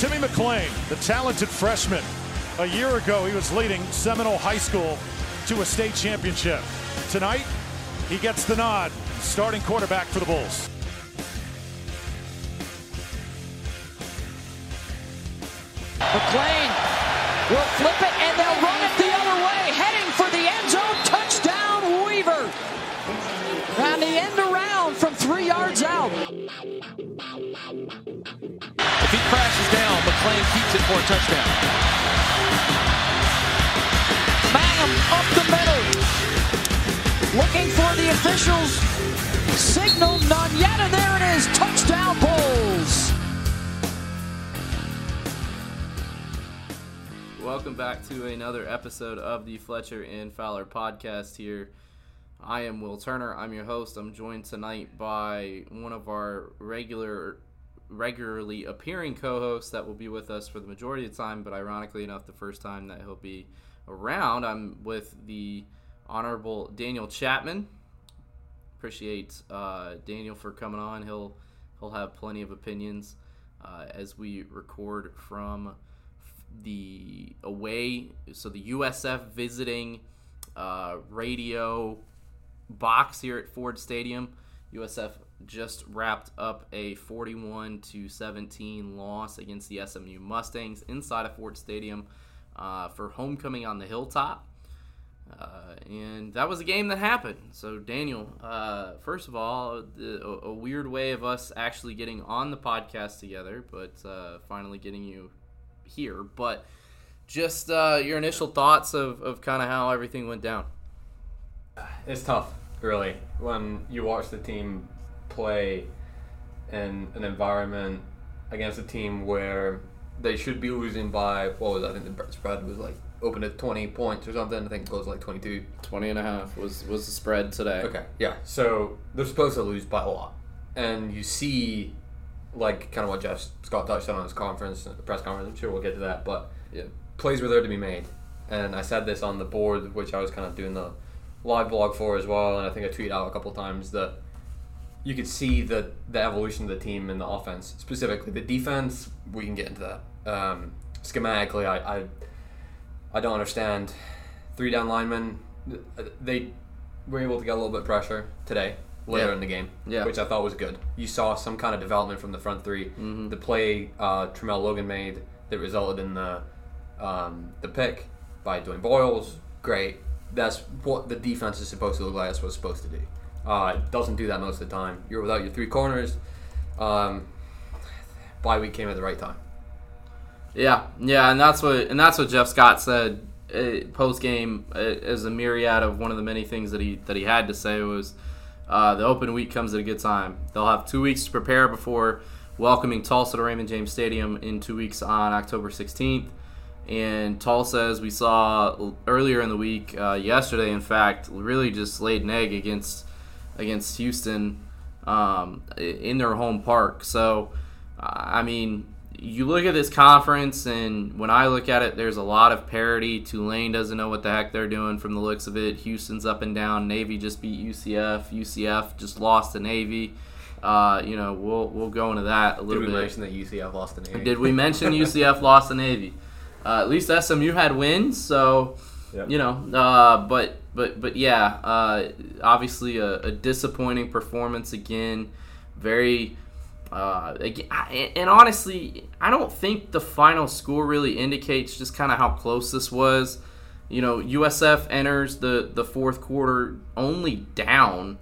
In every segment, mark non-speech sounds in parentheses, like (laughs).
Timmy McClain, the talented freshman. A year ago, he was leading Seminole High School to a state championship. Tonight, he gets the nod, starting quarterback for the Bulls. McClain will flip it and they'll run it the other way, heading for the end zone. Touchdown, Weaver. And the end around from three yards out. He crashes down, McClain keeps it for a touchdown. Mangum up the middle. Looking for the officials. Signal, none yet, and there it is. Touchdown, Bulls. Welcome back to another episode of the Fletcher and Fowler podcast here. I am Will Turner. I'm your host. I'm joined tonight by one of our regular regularly appearing co-hosts that will be with us for the majority of the time, but ironically enough the first time that he'll be around, I'm with the honorable Daniel Chapman. Appreciate uh, Daniel for coming on. He'll he'll have plenty of opinions uh, as we record from the away, so the USF visiting uh, radio box here at Ford Stadium. USF just wrapped up a 41 to 17 loss against the SMU Mustangs inside of Ford Stadium uh, for homecoming on the hilltop. Uh, and that was a game that happened. So, Daniel, uh, first of all, a, a, weird way of us actually getting on the podcast together, but uh, finally getting you here. But just uh, your initial thoughts of, of kind of how everything went down. It's tough, really, when you watch the team play in an environment against a team where they should be losing by, what was? I think the spread was like open at 20 points or something. I think it goes like 22. 20 and a half was, was the spread today. Okay, yeah. So they're supposed to lose by a lot. And you see, like, kind of what Jeff Scott touched on in his conference, press conference. I'm sure we'll get to that. But Yeah. plays were there to be made. And I said this on the board, which I was kind of doing the live blog for as well. And I think I tweeted out a couple times that you could see the, the evolution of the team and the offense. Specifically, the defense, we can get into that. Um, schematically, I, I I don't understand. Three down linemen, they were able to get a little bit of pressure today, later Yeah. in the game, Yeah. which I thought was good. You saw some kind of development from the front 3 Mm-hmm. The play uh, Tramel Logan made that resulted in the um, the pick by Dwayne Boyles, great. That's what the defense is supposed to look like. That's what it's supposed to do. Uh, doesn't do that most of the time. You're without your three corners. Um, bye week came at the right time. Yeah, yeah, and that's what and that's what Jeff Scott said uh, post game uh, as a myriad of one of the many things that he that he had to say was uh, the open week comes at a good time. They'll have two weeks to prepare before welcoming Tulsa to Raymond James Stadium in two weeks on October 16th. And Tulsa, as we saw earlier in the week, uh, yesterday, in fact, really just laid an egg against against Houston um, in their home park. So, I mean, you look at this conference, and when I look at it, there's a lot of parity. Tulane doesn't know what the heck they're doing from the looks of it. Houston's up and down. Navy just beat UCF. UCF just lost to Navy. Uh, you know, we'll we'll go into that a little bit. Did we bit. mention that UCF lost the name? Did we mention UCF lost to Navy? Uh, at least SMU had wins, so You know. Uh, but but but yeah, uh, obviously a, a disappointing performance again. Very. Uh, again, I- and honestly, I don't think the final score really indicates just kind of how close this was. You know, USF enters the, the fourth quarter only down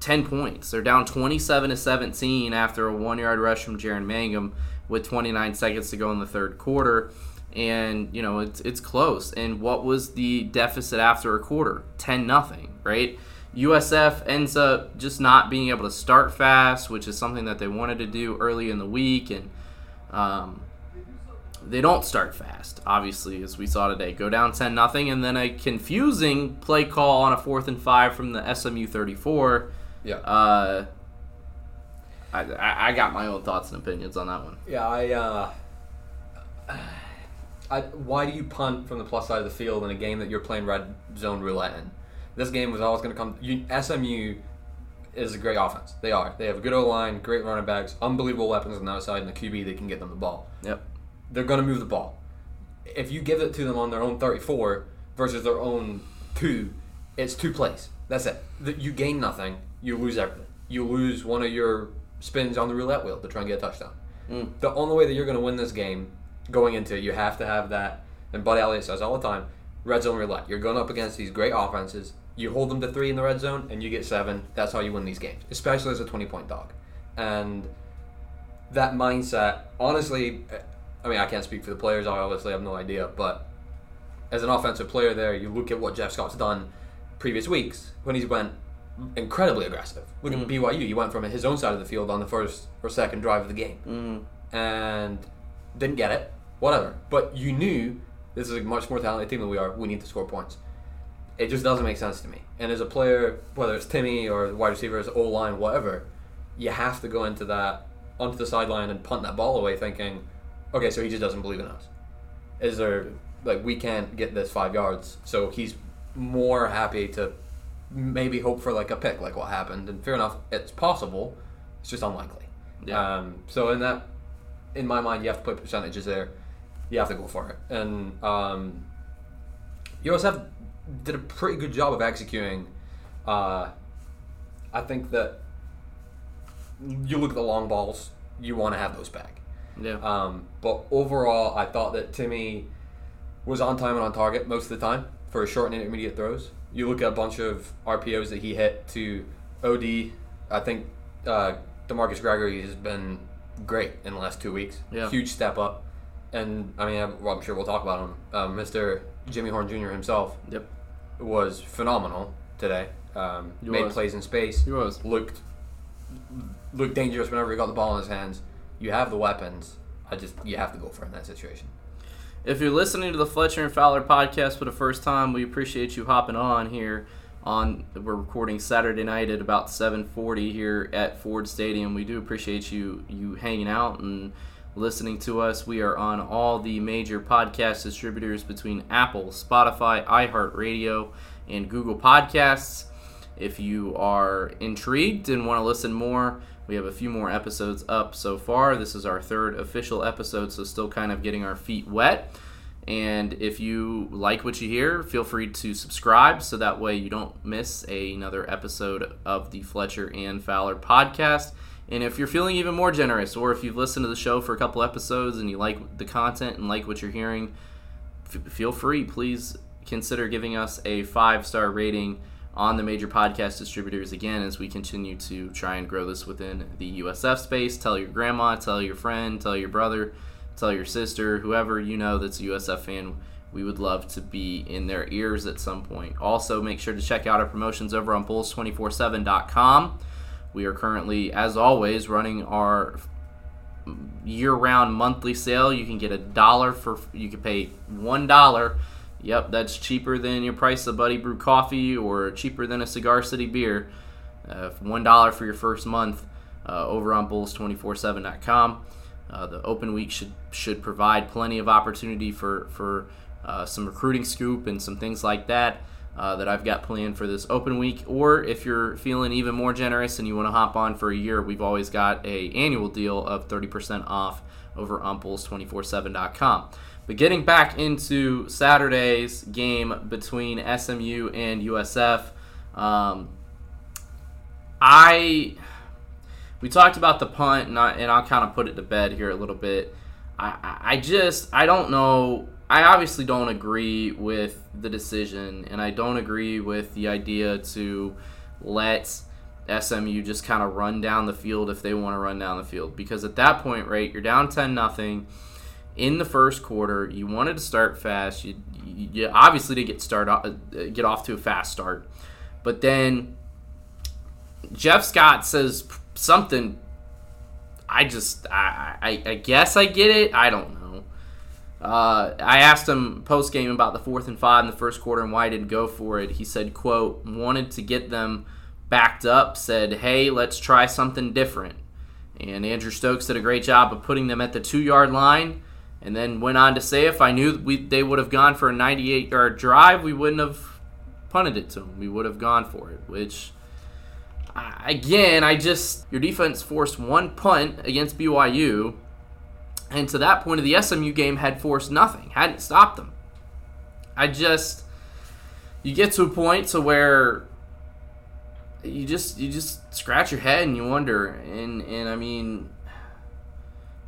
10 points. They're down 27 to 17 after a one yard rush from Jaren Mangum with 29 seconds to go in the third quarter. And, you know, it's, it's close. And what was the deficit after a quarter? 10 nothing, right? USF ends up just not being able to start fast, which is something that they wanted to do early in the week. And, um, they don't start fast, obviously, as we saw today. Go down 10 nothing, and then a confusing play call on a fourth and five from the SMU 34. Yeah. Uh, I, I I got my own thoughts and opinions on that one. Yeah, I, uh, I. Why do you punt from the plus side of the field in a game that you're playing red zone roulette in? This game was always going to come. You, SMU is a great offense. They are. They have a good O line, great running backs, unbelievable weapons on the outside, and the QB that can get them the ball. Yep. They're going to move the ball. If you give it to them on their own 34 versus their own two, it's two plays. That's it. You gain nothing. You lose everything. You lose one of your spins on the roulette wheel to try and get a touchdown. Mm. The only way that you're going to win this game going into it, you have to have that. And Bud Elliott says all the time, red zone roulette. You're going up against these great offenses. You hold them to three in the red zone, and you get seven. That's how you win these games, especially as a 20 point dog. And that mindset, honestly, I mean, I can't speak for the players. I obviously have no idea. But as an offensive player, there, you look at what Jeff Scott's done previous weeks when he's went incredibly aggressive. Look at mm. BYU. He went from his own side of the field on the first or second drive of the game mm. and didn't get it. Whatever. But you knew this is a much more talented team than we are. We need to score points. It just doesn't make sense to me. And as a player, whether it's Timmy or wide receivers, O line, whatever, you have to go into that onto the sideline and punt that ball away, thinking, okay, so he just doesn't believe in us. Is there like we can't get this five yards, so he's more happy to maybe hope for like a pick, like what happened. And fair enough, it's possible. It's just unlikely. Yeah. Um, so in that, in my mind, you have to put percentages there. You have to go for it. And um, USF did a pretty good job of executing. Uh, I think that you look at the long balls, you want to have those back. Yeah. Um, but overall, I thought that Timmy was on time and on target most of the time for his short and intermediate throws. You look at a bunch of RPOs that he hit to OD. I think uh, Demarcus Gregory has been great in the last two weeks. Yeah. Huge step up. And I mean, I'm, well, I'm sure we'll talk about him. Um, Mr. Jimmy Horn Jr. himself Yep. was phenomenal today. Um, made was. plays in space. He was. Looked looked dangerous whenever he got the ball in his hands. You have the weapons. I just you have to go for it in that situation. If you're listening to the Fletcher and Fowler podcast for the first time, we appreciate you hopping on here. On we're recording Saturday night at about 7:40 here at Ford Stadium. We do appreciate you you hanging out and listening to us. We are on all the major podcast distributors between Apple, Spotify, iHeartRadio, and Google Podcasts. If you are intrigued and want to listen more, we have a few more episodes up so far. This is our third official episode, so still kind of getting our feet wet. And if you like what you hear, feel free to subscribe so that way you don't miss another episode of the Fletcher and Fowler podcast. And if you're feeling even more generous, or if you've listened to the show for a couple episodes and you like the content and like what you're hearing, f- feel free. Please consider giving us a five star rating on the major podcast distributors again as we continue to try and grow this within the USF space. Tell your grandma, tell your friend, tell your brother, tell your sister, whoever you know that's a USF fan. We would love to be in their ears at some point. Also, make sure to check out our promotions over on Bulls247.com. We are currently, as always, running our year-round monthly sale. You can get a dollar for you can pay one dollar. Yep, that's cheaper than your price of Buddy Brew coffee or cheaper than a Cigar City beer. Uh, one dollar for your first month uh, over on Bulls247.com. Uh, the open week should should provide plenty of opportunity for for uh, some recruiting scoop and some things like that. Uh, that I've got planned for this open week, or if you're feeling even more generous and you want to hop on for a year, we've always got a annual deal of 30% off over on Bulls247.com. But getting back into Saturday's game between SMU and USF, um, I we talked about the punt, and, I, and I'll kind of put it to bed here a little bit. I- I just I don't know. I obviously don't agree with the decision, and I don't agree with the idea to let SMU just kind of run down the field if they want to run down the field. Because at that point, right, you're down ten nothing in the first quarter. You wanted to start fast. You, you, obviously did get start off, get off to a fast start, but then Jeff Scott says something. I just, I, I, I guess I get it. I don't know. Uh, I asked him post game about the fourth and five in the first quarter and why he didn't go for it. He said, "quote wanted to get them backed up. Said, hey, let's try something different." And Andrew Stokes did a great job of putting them at the two yard line, and then went on to say, "If I knew we they would have gone for a 98 yard drive, we wouldn't have punted it to them. We would have gone for it." Which again, I just your defense forced one punt against BYU, and to that point of the SMU game had forced nothing, hadn't stopped them. I just you get to a point to where you just you just scratch your head and you wonder and and I mean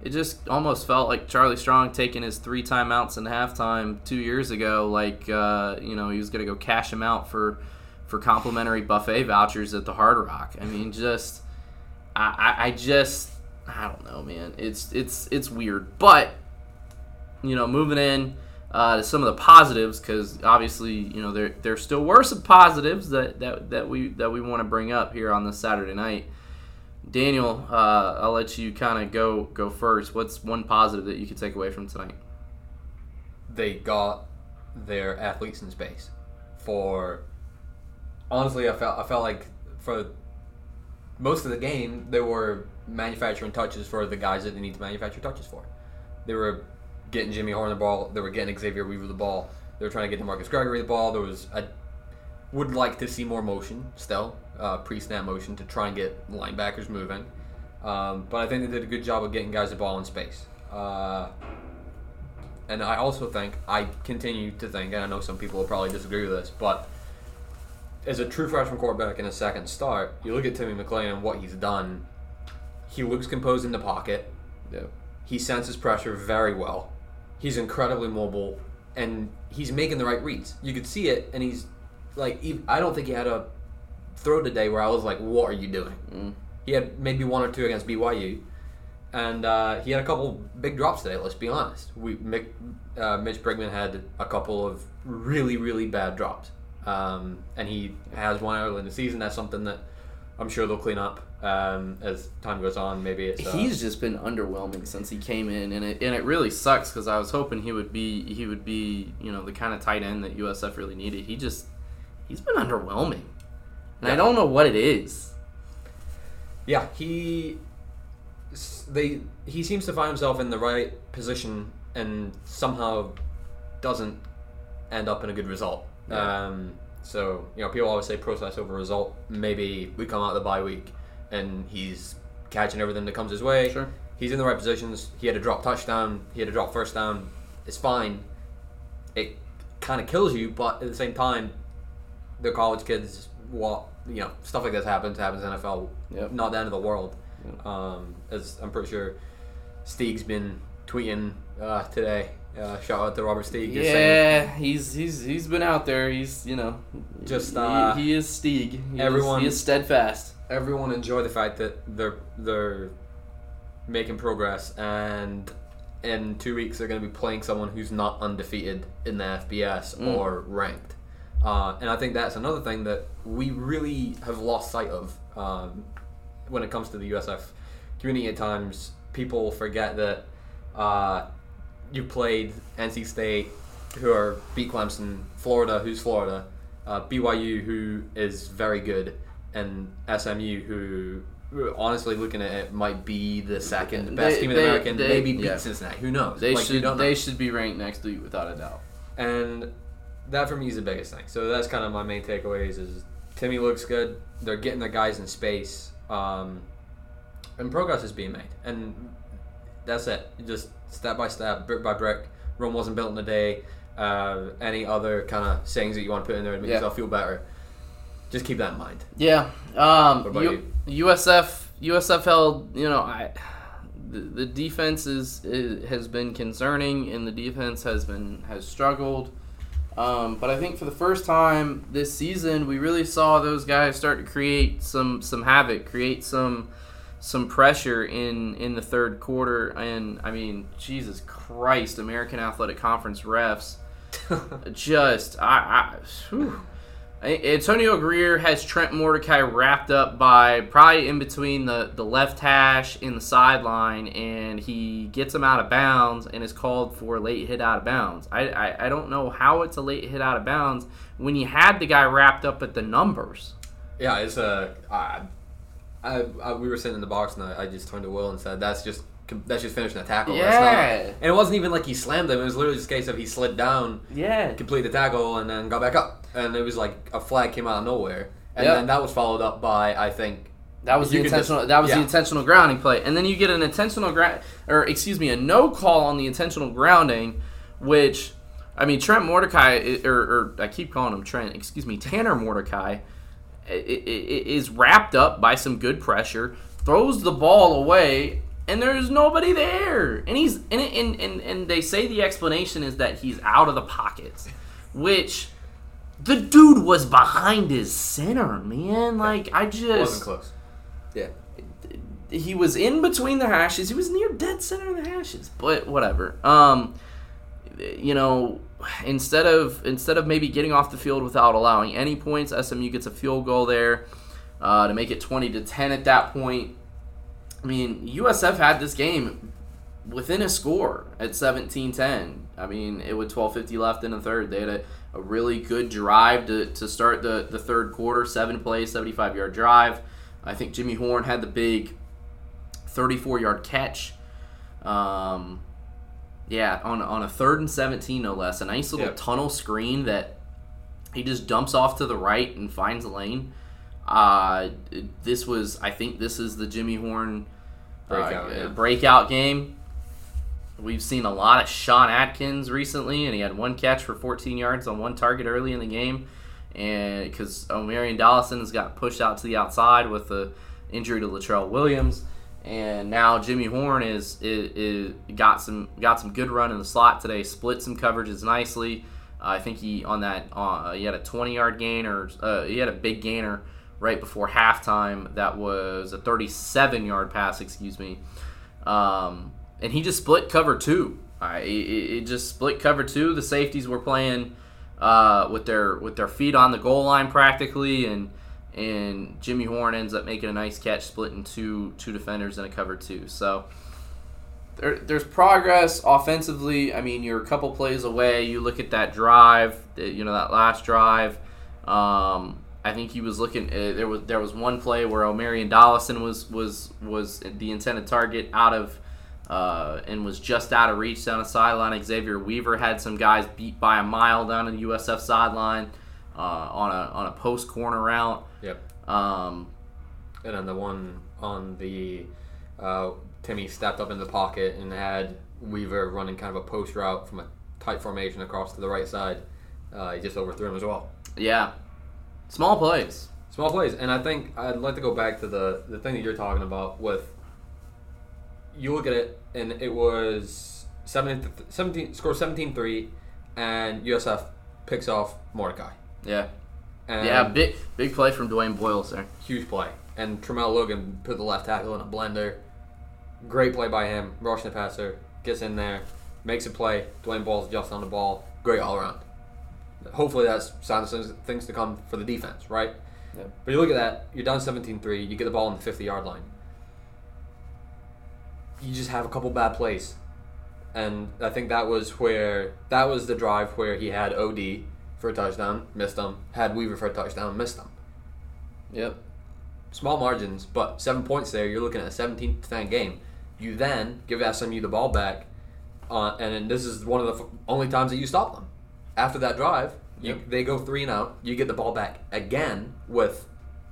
it just almost felt like Charlie Strong taking his three timeouts in halftime two years ago like uh, you know he was gonna go cash him out for for complimentary buffet vouchers at the Hard Rock. I mean just I, I just I don't know man it's it's it's weird but you know moving in uh, to some of the positives because obviously you know there there still were some positives that that, that we that we want to bring up here on this Saturday night. Daniel, uh, I'll let you kind of go go first. What's one positive that you could take away from tonight? They got their athletes in space. For honestly, I felt I felt like for most of the game they were manufacturing touches for the guys that they need to manufacture touches for. They were getting Jimmy Horn the ball. They were getting Xavier Weaver the ball. They were trying to get Marcus Gregory the ball. There was I would like to see more motion still, uh, pre-snap motion to try and get linebackers moving. Um, but I think they did a good job of getting guys the ball in space. Uh, and I also think I continue to think, and I know some people will probably disagree with this, but as a true freshman quarterback in a second start, you look at Timmy McClain and what he's done. He looks composed in the pocket. Yeah. He senses pressure very well. He's incredibly mobile, and he's making the right reads. You could see it, and he's like, I don't think he had a throw today where I was like, "What are you doing?" Mm. He had maybe one or two against BYU, and uh, he had a couple big drops today. Let's be honest. We Mick, uh, Mitch Brinkman had a couple of really really bad drops, um, and he has one early in the season. That's something that I'm sure they'll clean up um, as time goes on. Maybe it's uh, He's just been underwhelming since he came in, and it and it really sucks because I was hoping he would be he would be you know the kind of tight end that USF really needed. He just he's been underwhelming, and I don't know what it is. Yeah, he they he seems to find himself in the right position and somehow doesn't end up in a good result. Yeah. Um, so you know, people always say process over result. Maybe we come out of the bye week and he's catching everything that comes his way. Sure. He's in the right positions. He had a drop touchdown. He had a drop first down. It's fine. It kind of kills you, but at the same time, they're college kids. What you know, stuff like this happens. Happens in NFL. Yep. Not the end of the world. Yep. Um, as I'm pretty sure, Steeg's been tweeting uh, today. Uh, shout out to Robert Steeg. just saying- Yeah, he's he's he's been out there. He's you know Just, he- uh, he, is Stieg. He is- everyone- he is steadfast. Everyone enjoy the fact that they're they're making progress and in two weeks they're going to be playing someone who's not undefeated in the FBS Mm. or ranked. Uh, and I think that's another thing that we really have lost sight of um, when it comes to the USF community. At times, people forget that uh, you played NC State, who are beat Clemson, Florida, who's Florida, uh, BYU, who is very good, and SMU, who honestly looking at it might be the second best They- team in the American. they- maybe beat yeah. Cincinnati. Who knows? They Like, should they should be ranked next to you without a doubt. And that for me is the biggest thing. So that's kind of my main takeaways is Timmy looks good. They're getting their guys in space. Um, and progress is being made. And that's it. Just step by step, brick by brick. Rome wasn't built in a day. Uh, any other kind of sayings that you want to put in there to make Yeah. yourself feel better, just keep that in mind. Yeah. Um, U- USF USF held. You know, I the, the defense is, is has been concerning, and the defense has been has struggled. Um, but I think for the first time this season, we really saw those guys start to create some some havoc, create some some pressure in in the third quarter. And I mean, Jesus Christ, American Athletic Conference refs (laughs) just I, I whew. Antonio Grier has Trent Mordecai wrapped up by probably in between the, the left hash and the sideline, and he gets him out of bounds and is called for a late hit out of bounds. I, I, I don't know how it's a late hit out of bounds when you had the guy wrapped up at the numbers. Yeah, it's a. I, I, I, we were sitting in the box and I, I just turned to Will and said, "That's just that's just finishing a tackle." That's not, Yeah. and it wasn't even like he slammed him. It was literally just a case of he slid down, Yeah. completed the tackle, and then got back up. And it was like a flag came out of nowhere. and Yep. then that was followed up by I think That was the You just- intentional. that was the intentional grounding play, and then you get an intentional ground, or excuse me, a no call on the intentional grounding, which, I mean, Trent Mordecai, or, or I keep calling him Trent. Excuse me, Tanner Mordecai, is wrapped up by some good pressure, throws the ball away, and there's nobody there, and he's and and and, and they say the explanation is that he's out of the pockets, which. The dude was behind his center, man. Like I just wasn't close. yeah. He was in between the hashes. He was near dead center of the hashes. But whatever. Um you know, instead of instead of maybe getting off the field without allowing any points, SMU gets a field goal there uh, to make it 20 to 10 at that point. I mean, USF had this game within a score at 17-10. I mean, it with 12:50 left in the third. They had a, a really good drive to, to start the, the third quarter, seven plays, 75 yard drive. I think Jimmy Horn had the big 34 yard catch. Um, yeah, on on a third and 17 no less. A nice little Yep. tunnel screen that he just dumps off to the right and finds a lane. Uh, this was, I think, this is the Jimmy Horn uh, Breakout, yeah. breakout game. We've seen a lot of Sean Atkins recently, and he had one catch for 14 yards on one target early in the game. And because Omarion Dollison has got pushed out to the outside with the injury to Latrell Williams, and now Jimmy Horn is, is, is got some got some good run in the slot today. Split some coverages nicely. I think he on that uh, he had a 20 yard gain or uh, he had a big gainer right before halftime. That was a 37 yard pass, excuse me. Um, and he just split cover two. It, it just split cover two. The safeties were playing uh, with their with their feet on the goal line practically, and and Jimmy Horn ends up making a nice catch, splitting two two defenders in a cover two. So there, there's progress offensively. I mean, you're a couple plays away. You look at that drive, you know that last drive. Um, I think he was looking. Uh, there was there was one play where Omarion Dollison was was was the intended target out of. Uh, and was just out of reach down the sideline. Xavier Weaver had some guys beat by a mile down the USF sideline uh, on a on a post corner route. Yep. Um, And then the one on the uh, Timmy stepped up in the pocket and had Weaver running kind of a post route from a tight formation across to the right side. Uh, he just overthrew him as well. yeah, small plays. Small plays, and I think I'd like to go back to the the thing that you're talking about with. You look at it, and it was 17, 17 score 17-3, and USF picks off Mordecai. Yeah, And yeah, big big play from Dwayne Boyles there. huge play. And Tramel Logan put the left tackle in a blender. Great play by him. Rushing the passer, gets in there, makes a play. Dwayne Boyles just on the ball. Great all around. Hopefully that's signs of things to come for the defense, right? Yep. But you look at that, you're down 17-3, you get the ball on the 50 yard line. You just have a couple bad plays. And I think that was where that was the drive where he had OD for a touchdown, missed him. Had Weaver for a touchdown, missed him Yep. small margins, but seven points there. You're looking at a 17 to 10 game. You then give SMU the ball back, uh, and this is one of the f- only times that you stop them. After that drive, you, they go three and out. You get the ball back again with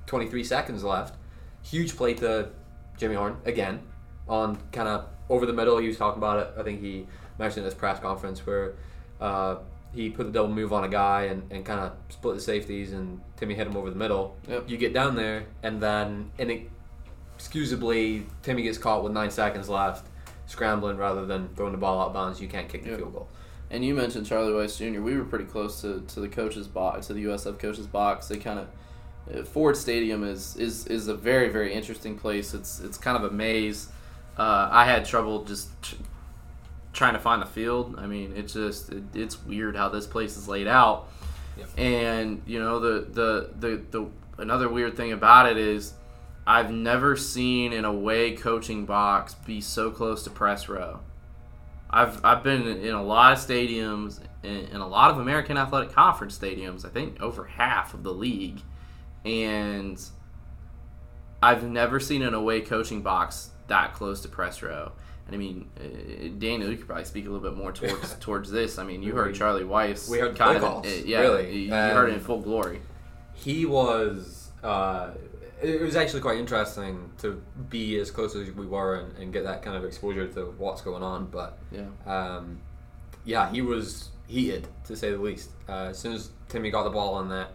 23 seconds left. Huge play to Jimmy Horn again on kind of over the middle. He was talking about it. I think he mentioned in his press conference where uh, he put the double move on a guy and, and kind of split the safeties, and Timmy hit him over the middle. Yep. You get down there, and then inexcusably, Timmy gets caught with nine seconds left, scrambling rather than throwing the ball out of bounds. You can't kick the Yep. field goal. And you mentioned Charlie Weis Jr. We were pretty close to, to the coaches box, to the USF coaches box. They kind of uh, Ford Stadium is, is is a very very interesting place. It's it's kind of a maze. Uh, I had trouble just tr- trying to find the field. I mean, it's just it, it's weird how this place is laid out. Yep. And you know the, the the the another weird thing about it is I've never seen an away coaching box be so close to press row. I've I've been in a lot of stadiums in, in a lot of American Athletic Conference stadiums. I think over half of the league, and I've never seen an away coaching box that close to press row. And I mean, uh, Daniel, you could probably speak a little bit more towards (laughs) towards this. I mean, you heard Charlie Weis. we heard kind of, calls, uh, yeah, really. you, you heard it in full glory. He was uh, it was actually quite interesting to be as close as we were and, and get that kind of exposure to what's going on. But Yeah. um, yeah, he was heated to say the least. Uh, as soon as Timmy got the ball on that,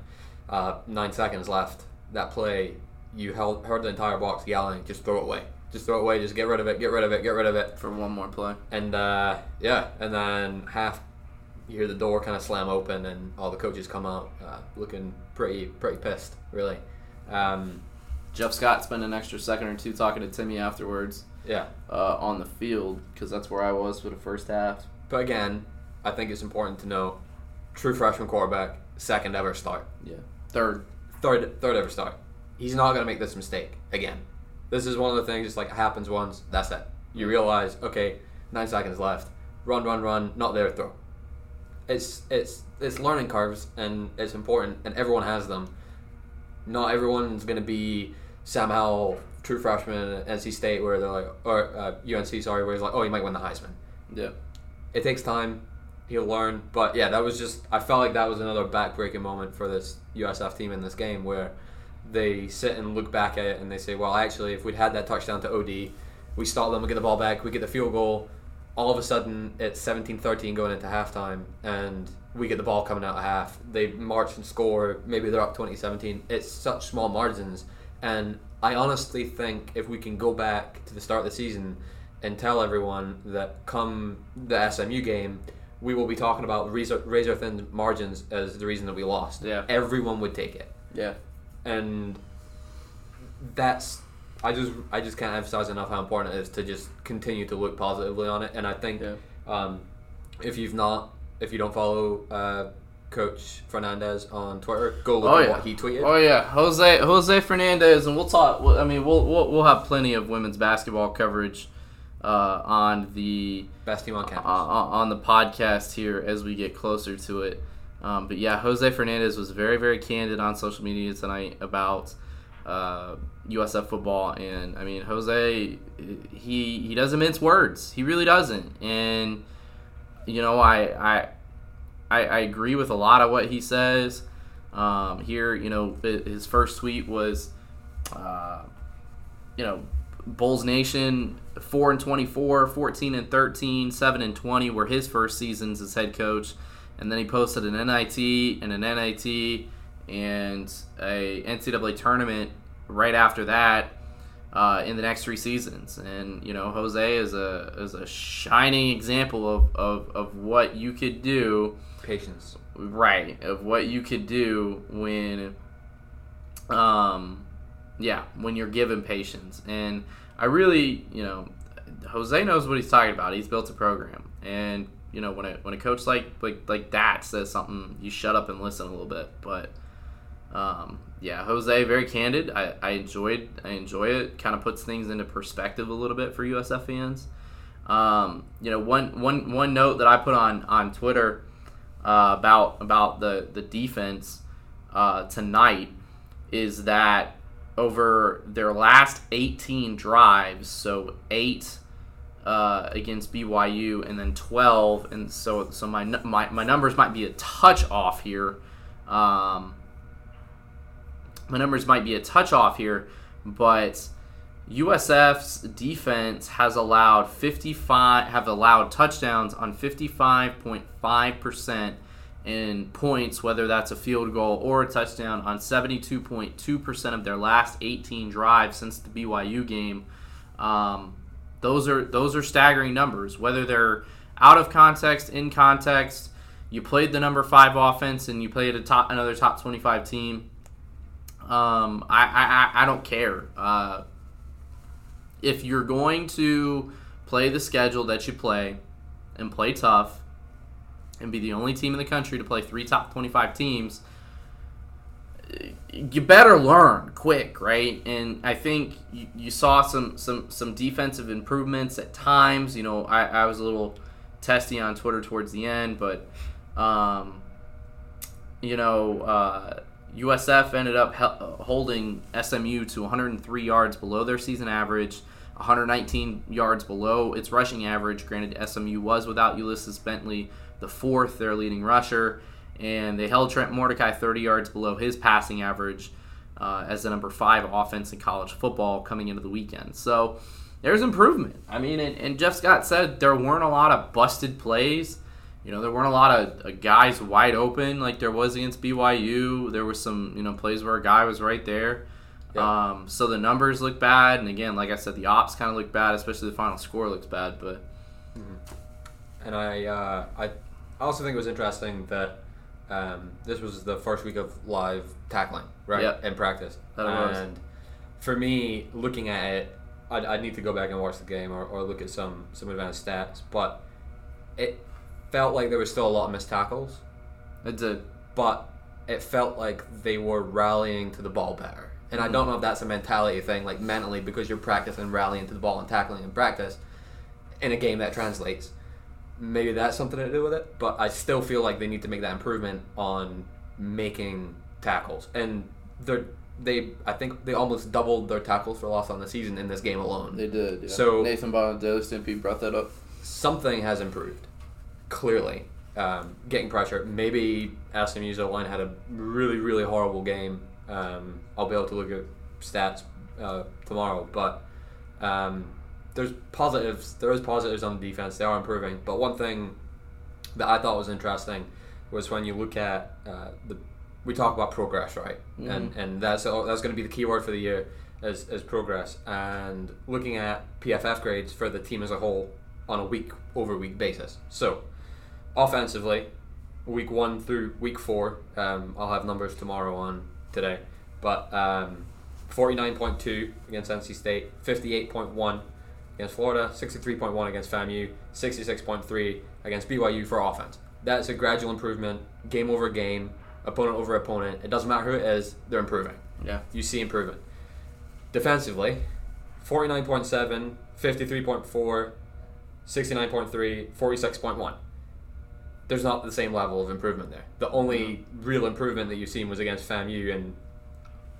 uh, nine seconds left, that play, you held, heard the entire box yelling, "Just throw it away! Just throw it away! Just get rid of it! Get rid of it! Get rid of it!" For one more play. And uh, yeah, and then half, you hear the door kind of slam open, and all the coaches come out uh, looking pretty pretty pissed, really. Um, Jeff Scott spent an extra second or two talking to Timmy afterwards yeah, uh, on the field because that's where I was for the first half. but again, I think it's important to know, true freshman quarterback, second ever start. Yeah. Third. third third ever start. He's not gonna make this mistake again. This is one of the things. It's like it happens once. That's it. You realize, okay, nine seconds left. Run, run, run. Not there. Throw. It's it's it's learning curves, and it's important, and everyone has them. Not everyone's gonna be Sam Howell, true freshman at NC State, where they're like, or uh, UNC, sorry, where he's like, oh, he might win the Heisman Yeah. it takes time. He'll learn, but yeah, that was just. I felt like that was another backbreaking moment for this USF team in this game where they sit and look back at it and they say, "Well, actually, if we'd had that touchdown to OD, we stop them, we get the ball back, we get the field goal. All of a sudden, it's 17-13 going into halftime, and we get the ball coming out of half. They march and score. Maybe they're up 20-17. It's such small margins, and I honestly think if we can go back to the start of the season and tell everyone that come the SMU game, we will be talking about razor, razor thin margins as the reason that we lost. Yeah. Everyone would take it. Yeah. And that's I just I just can't emphasize enough how important it is to just continue to look positively on it. And I think Yeah. um, if you've not if you don't follow uh, Coach Fernandez on Twitter, go look Oh at yeah. what he tweeted. Oh yeah, Jose Jose Fernandez, and we'll talk. I mean, we'll, we'll we'll have plenty of women's basketball coverage uh, on the Best team on uh, campus. on the podcast here as we get closer to it. Um, but yeah, Jose Fernandez was very very candid on social media tonight about uh, USF football, and I mean Jose, he he doesn't mince words. He really doesn't, and you know I I I, I agree with a lot of what he says. Um, here, you know, his first tweet was, uh, you know, Bulls Nation 4 and 24, 14 and 13, 7 and 20 were his first seasons as head coach. And then he posted an NIT and an NIT and a NCAA tournament right after that uh, in the next three seasons. And, you know, Jose is a, is a shining example of, of, of what you could do Patience. right of what you could do when um yeah when you're given patience and i really you know jose knows what he's talking about he's built a program and you know when a when a coach like like like that says something you shut up and listen a little bit but um yeah jose very candid. I i enjoyed i enjoy it. Kind of puts things into perspective a little bit for usf fans. Um you know one one one note that i put on on twitter uh, about about the the defense uh, tonight is that over their last 18 drives, so eight uh, against BYU and then 12, and so so my my, my numbers might be a touch off here. Um, my numbers might be a touch off here, but USF's defense has allowed 55 have allowed touchdowns on 55.5% in points whether that's a field goal or a touchdown on 72.2% of their last 18 drives since the BYU game. Um, those are those are staggering numbers whether they're out of context, in context. You played the number 5 offense and you played a top another top 25 team. Um, I, I, I- don't care. Uh, if you're going to play the schedule that you play and play tough and be the only team in the country to play three top 25 teams, you better learn quick, right? And I think you, you saw some, some, some defensive improvements at times. You know, I, I was a little testy on Twitter towards the end, but, um, you know, uh, USF ended up hel- holding SMU to 103 yards below their season average, 119 yards below its rushing average. Granted, SMU was without Ulysses Bentley, the fourth, their leading rusher, and they held Trent Mordecai 30 yards below his passing average. uh, as the number five offense in college football coming into the weekend. So there's improvement. I mean, and, and Jeff Scott said there weren't a lot of busted plays. You know, there weren't a lot of uh, guys wide open like there was against BYU. There were some, you know, plays where a guy was right there. Yeah. Um, so the numbers look bad, and again, like I said, the ops kind of look bad, especially the final score looks bad. But And I, uh, I also think it was interesting that um, this was the first week of live tackling, right? Yeah. In practice. That it was. and for me, looking at it, I'd, I'd need to go back and watch the game or, or look at some, some advanced stats, but it felt like there was still a lot of missed tackles, it's a but it felt like they were rallying to the ball better. And I don't mm-hmm. know if that's a mentality thing, like mentally, because you're practicing rallying to the ball and tackling in practice in a game that translates. Maybe that's something to do with it, but I still feel like they need to make that improvement on making tackles. And they're they I think they almost doubled their tackles for loss on the season in this game alone. they did. Yeah. So- Nathan Bond, Daily Stampede brought that up. Something has improved, clearly. Um, getting pressure. Maybe SMU's O line had a really really horrible game. Um, I'll be able to look at stats uh, tomorrow, but um, there's positives. There is positives on the defense. They are improving. But one thing that I thought was interesting was when you look at uh, the we talk about progress, right? And and that's that's going to be the key word for the year as, as progress. And looking at PFF grades for the team as a whole on a week over week basis. So offensively, week one through week four, um, I'll have numbers tomorrow on today, but um, 49.2 against NC State, 58.1 against Florida, 63.1 against FAMU, 66.3 against BYU for offense. That's a gradual improvement, game over game, opponent over opponent. It doesn't matter who it is, they're improving. Yeah. You see improvement. Defensively, 49.7, 53.4, 69.3, 46.1. There's not the same level of improvement there. The only real improvement that you've seen was against FAMU, and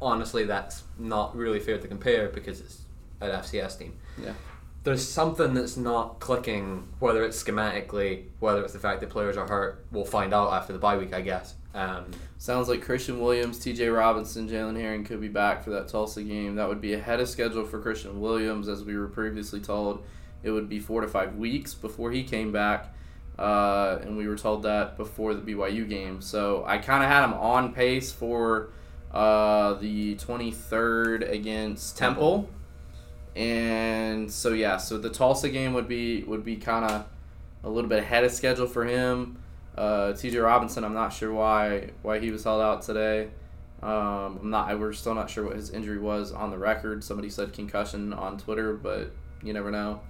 honestly, that's not really fair to compare because it's an FCS team Yeah. there's something that's not clicking, whether it's schematically, whether it's the fact that players are hurt. We'll find out after the bye week, I guess. Um, Sounds like Christian Williams, T.J. Robinson, Jalen Herring could be back for that Tulsa game. That would be ahead of schedule for Christian Williams, as we were previously told. It would be four to five weeks before he came back, uh, and we were told that before the BYU game. So I kind of had him on pace for uh, the 23rd against Temple. And so yeah, so the Tulsa game would be would be kind of a little bit ahead of schedule for him. Uh, T.J. Robinson, I'm not sure why why he was held out today. Um, I'm not. We're still not sure what his injury was on the record. Somebody said concussion on Twitter, but you never know.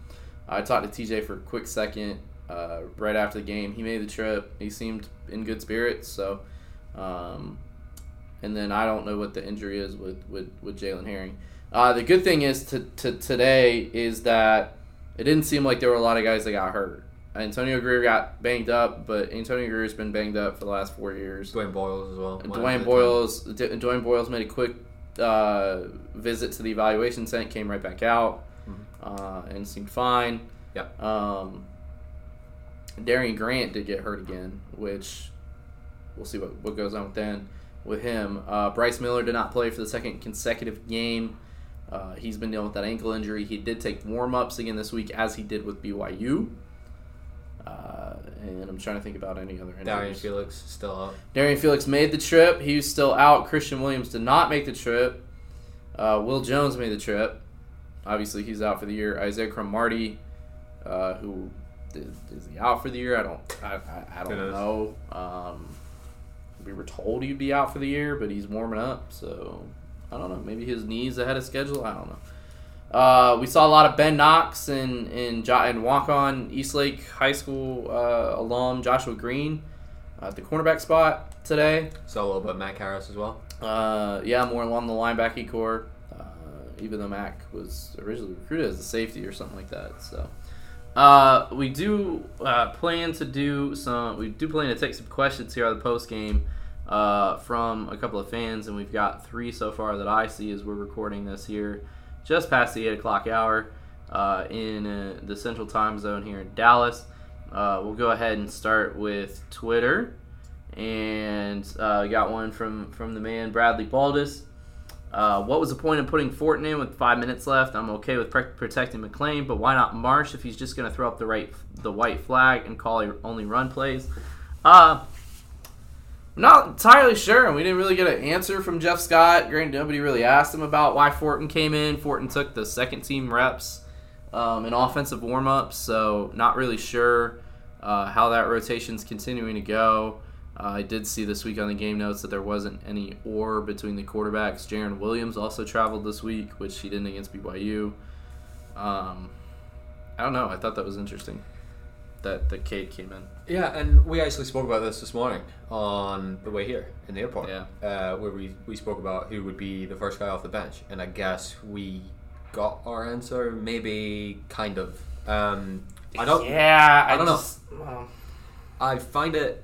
I talked to T.J. for a quick second uh, right after the game. He made the trip. He seemed in good spirits. So, um, and then I don't know what the injury is with with, with Jalen Herring. Uh, the good thing is to, to today is that it didn't seem like there were a lot of guys that got hurt. Antonio Grier got banged up, but Antonio Grier's been banged up for the last four years. Dwayne Boyles as well. Dwayne Boyles, D- Dwayne Boyles made a quick uh, visit to the evaluation center, came right back out, uh, and seemed fine. Yeah. Um, Darian Grant did get hurt again, which we'll see what, what goes on with then with him. Uh, Bryce Miller did not play for the second consecutive game. Uh, he's been dealing with that ankle injury. He did take warm ups again this week, as he did with BYU. Uh, and I'm trying to think about any other injuries. Darian Felix still out. Darian Felix made the trip. He was still out. Christian Williams did not make the trip. Uh, Will Jones made the trip. Obviously, he's out for the year. Isaiah Cromartie, uh, who is, is he out for the year? I don't. I, I, I don't know. Um, we were told he'd be out for the year, but he's warming up. So I don't know. Maybe his knees ahead of schedule. I don't know. Uh, we saw a lot of Ben Knox and and, jo- and walk on Eastlake High School uh, alum Joshua Green uh, at the cornerback spot today. Saw a little bit Harris as well. Uh, yeah, more along the linebacking corps. Uh, even though Mac was originally recruited as a safety or something like that. So uh, we do uh, plan to do some. We do plan to take some questions here on the post game uh, from a couple of fans, and we've got three so far that I see as we're recording this here, just past the eight o'clock hour uh, in uh, the Central Time Zone here in Dallas. We'll go ahead and start with Twitter and uh, got one from from the man Bradley Baldus. Uh, what was the point of putting Fortin in with five minutes left? I'm okay with pre- protecting McLean, but why not Marsh if he's just going to throw up the right the white flag and call only run plays? Uh, not entirely sure, and we didn't really get an answer from Jeff Scott. Granted, nobody really asked him about why Fortin came in. Fortin took the second team reps um, in offensive warm ups, so not really sure uh, how that rotation's continuing to go. Uh, I did see this week on the game notes that there wasn't any or between the quarterbacks. Jarren Williams also traveled this week, which he didn't against BYU. Um, I don't know. I thought that was interesting that that Cade came in. Yeah, and we actually spoke about this this morning on the way here in the airport. Yeah. Uh, where we, we spoke about who would be the first guy off the bench, and I guess we got our answer, maybe kind of. Um, I don't. Yeah, I don't just, well, I find it.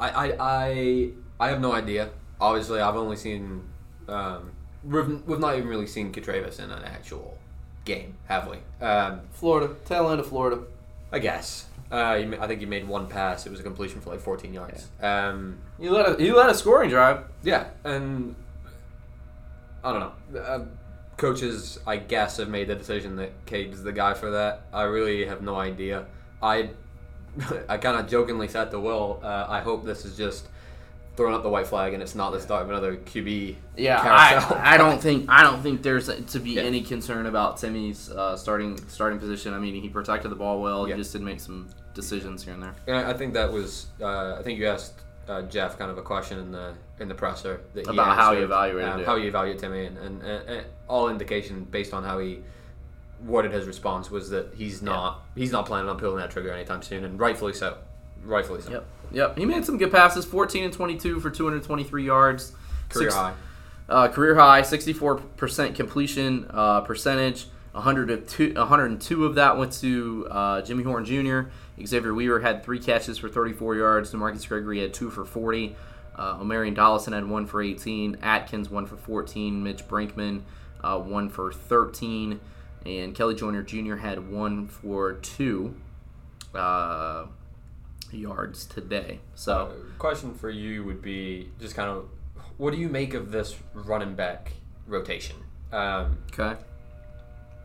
I I I I have no idea. Obviously, I've only seen. Um, we've we've not even really seen Katravis in an actual game, have we? Um, Florida, tail end of Florida. I guess. Uh, you I think he made one pass. It was a completion for like 14 yards. Um, You let a you let a scoring drive. yeah, and I don't know. Uh, coaches, I guess, have made the decision that Cade's the guy for that. I really have no idea. I I kind of jokingly said to Will, uh, I hope this is just throwing up the white flag and it's not the start of another QB Yeah, carousel. I, I don't think I don't think there's to be Yeah. any concern about Timmy's uh, starting starting position. I mean, he protected the ball well. Yeah. He just didn't make some decisions here and there. And I I think that was. Uh, I think you asked uh, Jeff kind of a question in the in the presser About how he answered, evaluated um, how he evaluated Timmy, and, and, and, and all indication based on how he worded his response was that he's not he's not planning on pulling that trigger anytime soon, and rightfully so. Rightfully so. Yep, yep. He made some good passes. 14 and 22 for 223 yards. Career Six- high. Uh, career high, 64% completion uh, percentage. 102, 102 of that went to uh, Jimmy Horn Jr. Xavier Weaver had three catches for 34 yards. Demarcus Gregory had two for 40. Uh, Omarion Dollison had one for 18. Atkins one for 14. Mitch Brinkman uh, one for 13. And Kelly Joiner Jr. had one for two uh, yards today. So. Uh, question for you would be just kind of what do you make of this running back rotation? Um, Okay.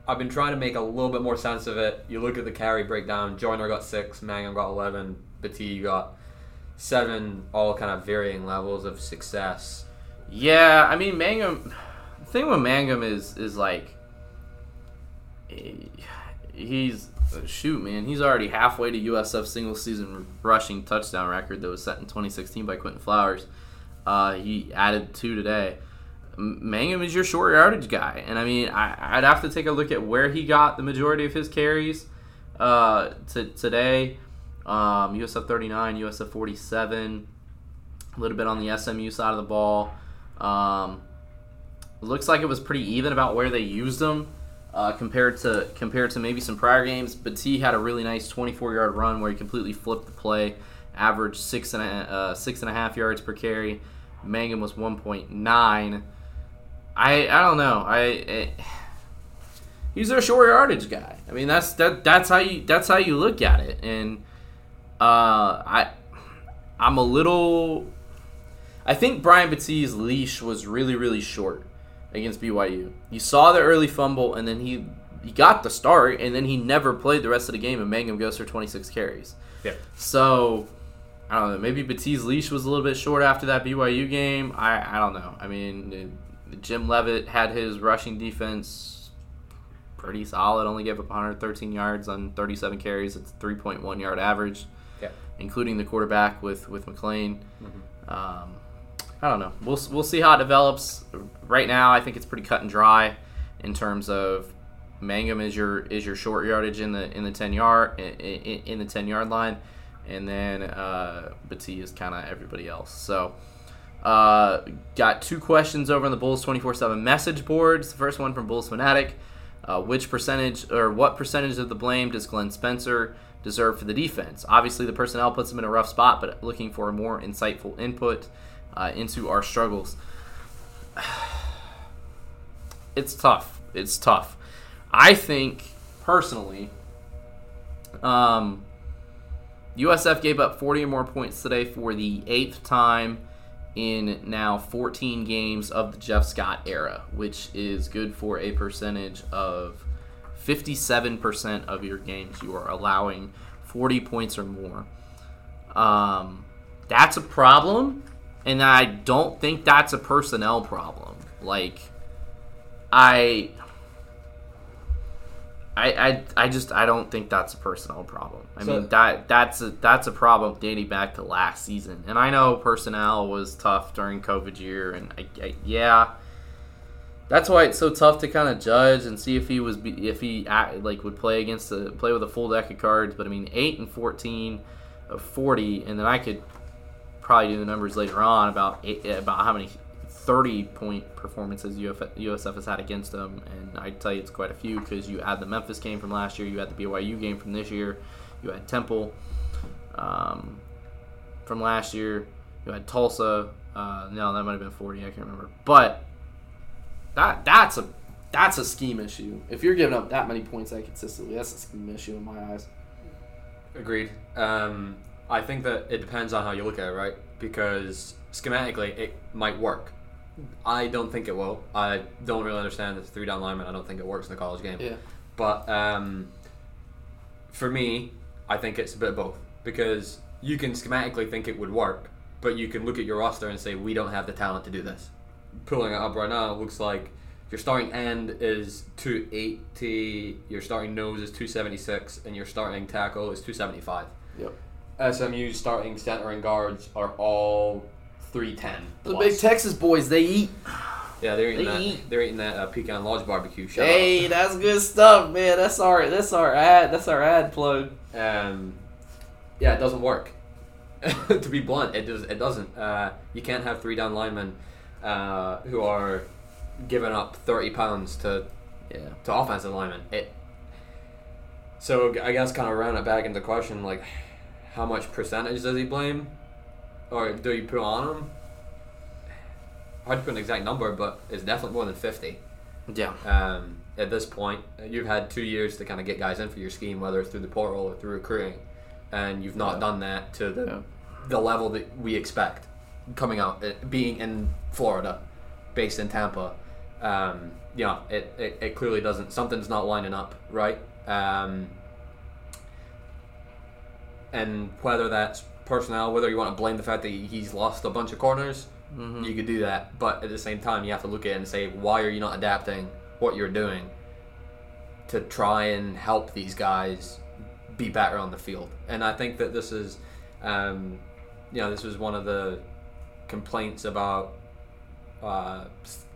I've been trying to make a little bit more sense of it. You look at the carry breakdown. Joiner got six, Mangum got eleven, Batiste got seven, all kind of varying levels of success. Yeah, I mean Mangum. The thing with Mangum is is like he's shoot man. He's already halfway to USF single season rushing touchdown record that was set in 2016 by Quinton Flowers. Uh, he added two today. Mangum is your short yardage guy, and I mean I, I'd have to take a look at where he got the majority of his carries uh, to, today. Um, USF 39, USF 47, a little bit on the SMU side of the ball. Um, looks like it was pretty even about where they used them uh, compared to compared to maybe some prior games. T had a really nice 24 yard run where he completely flipped the play, averaged six and a, uh, six and a half yards per carry. Mangum was 1.9. I I don't know. I he's their short yardage guy. I mean that's that that's how you that's how you look at it. And uh, I I'm a little. I think Brian Batiste's leash was really really short against BYU. You saw the early fumble, and then he he got the start, and then he never played the rest of the game. And Mangum goes for 26 carries. Yeah. So I don't know. Maybe Batiste's leash was a little bit short after that BYU game. I I don't know. I mean, Jim Leavitt had his rushing defense pretty solid. Only gave up 113 yards on 37 carries. It's 3.1 yard average, Yeah. including the quarterback with with McClain. Um, I don't know. We'll we'll see how it develops. Right now, I think it's pretty cut and dry in terms of Mangum is your is your short yardage in the in the 10 yard in, in, the 10 yard line, and then uh, Batiste is kind of everybody else. So. Uh, got two questions over on the Bulls 24 7 message boards. The first one from Bulls Fanatic. Uh, which percentage or what percentage of the blame does Glenn Spencer deserve for the defense? Obviously, the personnel puts him in a rough spot, but looking for a more insightful input uh, into our struggles. (sighs) It's tough. It's tough. I think, personally, um, USF gave up 40 or more points today for the eighth time in now 14 games of the Jeff Scott era, which is good for a percentage of 57% of your games. You are allowing 40 points or more. Um, that's a problem, and I don't think that's a personnel problem. Like, I. I, I, I just I don't think that's a personnel problem. I So- mean that that's a that's a problem dating back to last season. And I know personnel was tough during COVID year, and I, I, yeah, that's why it's so tough to kind of judge and see if he was if he like would play against the play with a full deck of cards. But I mean, eight and fourteen of forty, and then I could probably do the numbers later on about eight, about how many thirty point performances USF has had against them, and I tell you it's quite a few because you add the Memphis game from last year, you had the BYU game from this year, you had Temple um, from last year, you had Tulsa. Uh, no, that might have been forty. I can't remember, but that that's a that's a scheme issue. If you're giving up that many points that consistently, that's a scheme issue in my eyes. Agreed. Um, I think that it depends on how you look at it, right? Because schematically, it might work. I don't think it will. I don't really understand the three down lineman. I don't think it works in the college game. Yeah. But um, for me, I think it's a bit of both because you can schematically think it would work, but you can look at your roster and say we don't have the talent to do this. Pulling it up right now, it looks like your starting end is 280, your starting nose is 276, and your starting tackle is 275. Yep. SMU's starting center and guards are all 310. The big Texas boys, they eat. Yeah, they're eating They that. eat. They're eating that uh, pecan lodge barbecue. Shout out. Hey, that's good stuff, man. That's our that's our ad that's our ad plug. um, yeah, it doesn't work. (laughs) to be blunt, it does. It doesn't. Uh, you can't have three down linemen uh, who are giving up thirty pounds to Yeah. to offensive linemen. It. So I guess kind of round it back into the question like, how much percentage does he blame, or do you put on him? Hard to put an exact number, but it's definitely more than fifty. Yeah. Um, at this point, you've had two years to kind of get guys in for your scheme, whether it's through the portal or through recruiting, and you've not Yeah. done that to the Yeah. the level that we expect coming out, uh, being in Florida, based in Tampa. Um, know, it, it, it clearly doesn't. Something's not lining up, right? Um, and whether that's personnel, whether you want to blame the fact that he's lost a bunch of corners, you could do that. But at the same time, you have to look at it and say, why are you not adapting what you're doing to try and help these guys be better on the field? And I think that this is, um, you know, this was one of the complaints about uh,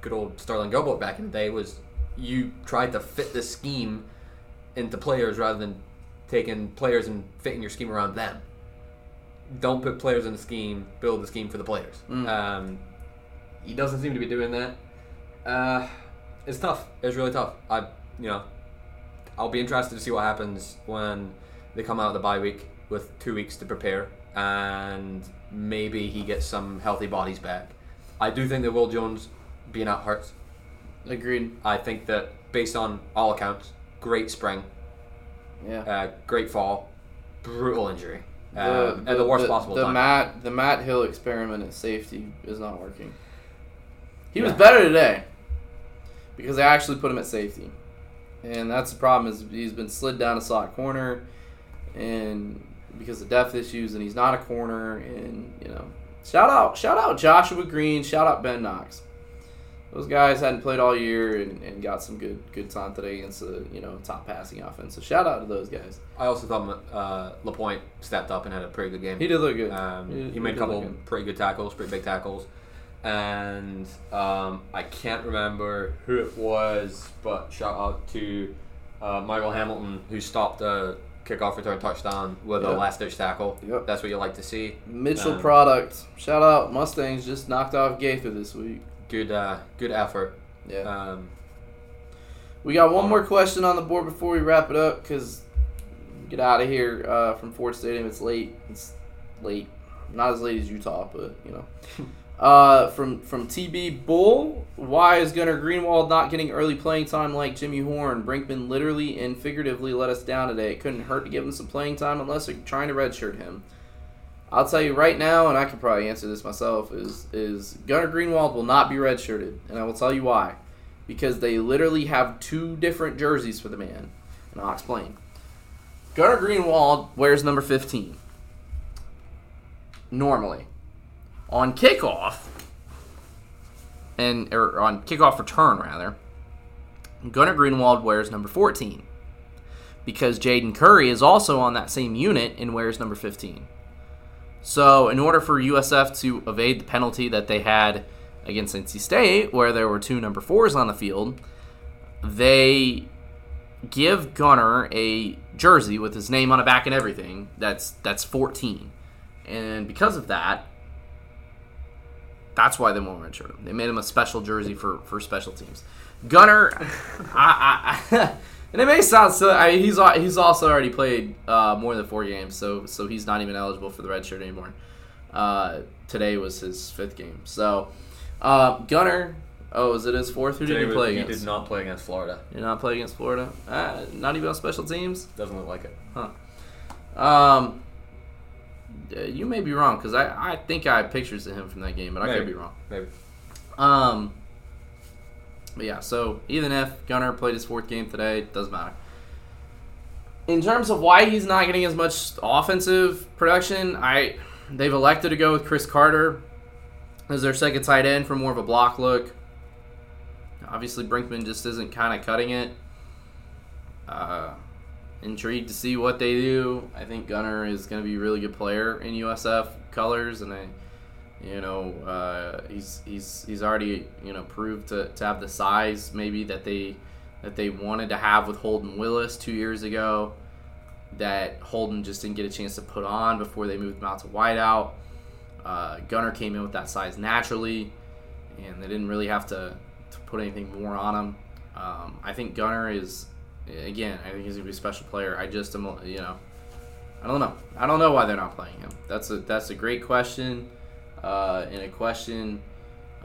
good old Sterling Gilbert back in the day was you tried to fit the scheme into players rather than taking players and fitting your scheme around them. Don't put players in the scheme. Build the scheme for the players. Um, he doesn't seem to be doing that. Uh, it's tough. It's really tough. I, you know, I'll be interested to see what happens when they come out of the bye week with two weeks to prepare, and maybe he gets some healthy bodies back. I do think that Will Jones being out hurts. Agreed. I think that based on all accounts, great spring, Yeah. uh, great fall, brutal injury, um, and the worst possible the time. Matt the Matt Hill experiment at safety is not working. He was better today because they actually put him at safety, and that's the problem. Is he's been slid down a slot corner, and because of depth issues, and he's not a corner, and you know, shout out shout out Joshua Green, shout out Ben Knox. Those guys hadn't played all year and, and got some good good time today against the you know top passing offense. So shout out to those guys. I also thought uh, Lapointe stepped up and had a pretty good game. He did look good. Um, He- he, he made a couple good. pretty good tackles, pretty big tackles, and um, I can't remember who it was, but shout out to uh, Michael Hamilton who stopped a kickoff return touchdown with a last ditch tackle. Yep. That's what you like to see. Mitchell Um, product. Shout out Mustangs just knocked off Gaither this week. Good, uh, good effort. Yeah. Um, we got one more question on the board before we wrap it up because get out of here uh, from Ford Stadium. It's late. It's late. Not as late as Utah, but you know. (laughs) Uh, from from TB Bull, why is Gunnar Greenwald not getting early playing time like Jimmy Horn? Brinkman literally and figuratively let us down today. It couldn't hurt to give him some playing time unless they're trying to redshirt him. I'll tell you right now, and I can probably answer this myself, is is Gunnar Greenwald will not be redshirted, and I will tell you why. Because they literally have two different jerseys for the man, and I'll explain. Gunnar Greenwald wears number 15. Normally. On kickoff, and or on kickoff return rather, Gunnar Greenwald wears number 14 because Jaden Curry is also on that same unit and wears number 15. So, in order for USF to evade the penalty that they had against NC State, where there were two number fours on the field, they give Gunnar a jersey with his name on the back and everything. That's that's 14, and because of that, that's why they won't redshirt him. They made him a special jersey for for special teams. Gunnar, (laughs) I, I, and it may sound silly. I mean, he's he's also already played uh, more than four games, so so he's not even eligible for the red shirt anymore. Uh, today was his fifth game. So uh, Gunnar, oh, is it his fourth? Who did Today he was- play he did not play against Florida. Did not play against Florida. Uh, not even on special teams. Doesn't look like it. Huh. Um, uh, you may be wrong because I, I think I have pictures of him from that game, but I could be wrong. Maybe. Um, but yeah, so even if Gunnar played his fourth game today, doesn't matter. In terms of why he's not getting as much offensive production, I they've elected to go with Chris Carter as their second tight end for more of a block look. Obviously, Brinkman just isn't kind of cutting it. Uh, intrigued to see what they do. I think Gunnar is going to be a really good player in USF colors, and I, you know, uh, he's he's he's already you know proved to, to have the size maybe that they that they wanted to have with Holden Willis two years ago. That Holden just didn't get a chance to put on before they moved him out to wideout. Uh, Gunnar came in with that size naturally, and they didn't really have to, to put anything more on him. Um, I think Gunnar is, again, I think he's gonna be a special player. I just am, you know, I don't know. I don't know why they're not playing him. That's a that's a great question, uh, and a question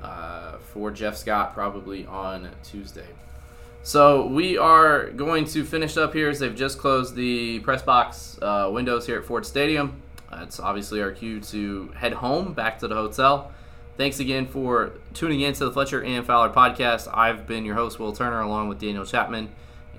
uh, for Jeff Scott probably on Tuesday. So we are going to finish up here as they've just closed the press box uh, windows here at Ford Stadium. It's obviously our cue to head home back to the hotel. Thanks again for tuning in to the Fletcher and Fowler podcast. I've been your host, Will Turner, along with Daniel Chapman,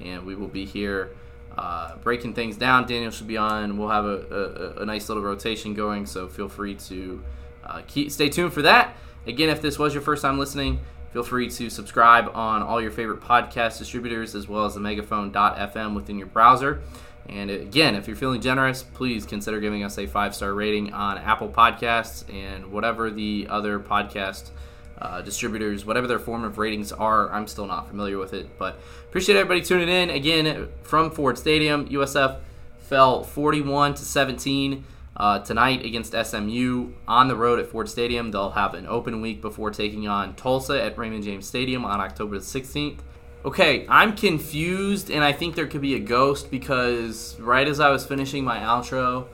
and we will be here uh, breaking things down. Daniel should be on. We'll have a, a, a nice little rotation going, so feel free to uh, keep stay tuned for that. Again, if this was your first time listening, feel free to subscribe on all your favorite podcast distributors as well as the megaphone.fm within your browser. And again, if you're feeling generous, please consider giving us a five star rating on Apple Podcasts and whatever the other podcast uh, distributors, whatever their form of ratings are. I'm still not familiar with it, but appreciate everybody tuning in. Again, from Ford Stadium, USF fell 41 to 17 uh, tonight against SMU on the road at Ford Stadium. They'll have an open week before taking on Tulsa at Raymond James Stadium on October the 16th. Okay, I'm confused, and I think there could be a ghost because right as I was finishing my outro,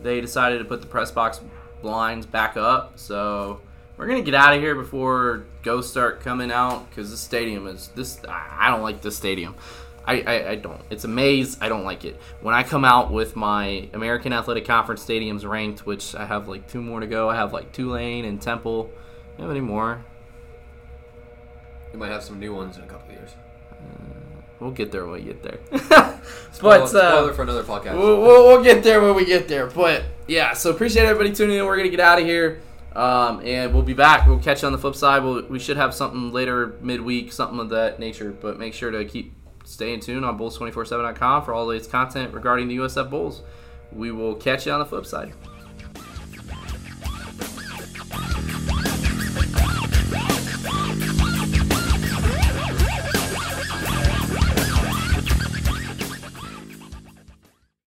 they decided to put the press box blinds back up. So we're gonna get out of here before ghosts start coming out because this stadium is this. I I don't like this stadium. I, I, I don't. It's a maze. I don't like it. When I come out with my American Athletic Conference stadiums ranked, which I have like two more to go. I have like Tulane and Temple. You have any more? You might have some new ones in a couple of years. We'll get there when we get there. (laughs) (laughs) Spoiler, but uh, spoiler for another podcast. we'll, we'll, we'll get there when we get there. But yeah, so appreciate everybody tuning in. We're gonna get out of here, um, and we'll be back. We'll catch you on the flip side. We'll, we should have something later midweek, something of that nature. But make sure to keep staying tune on Bulls247.com for all the latest content regarding the USF Bulls. We will catch you on the flip side.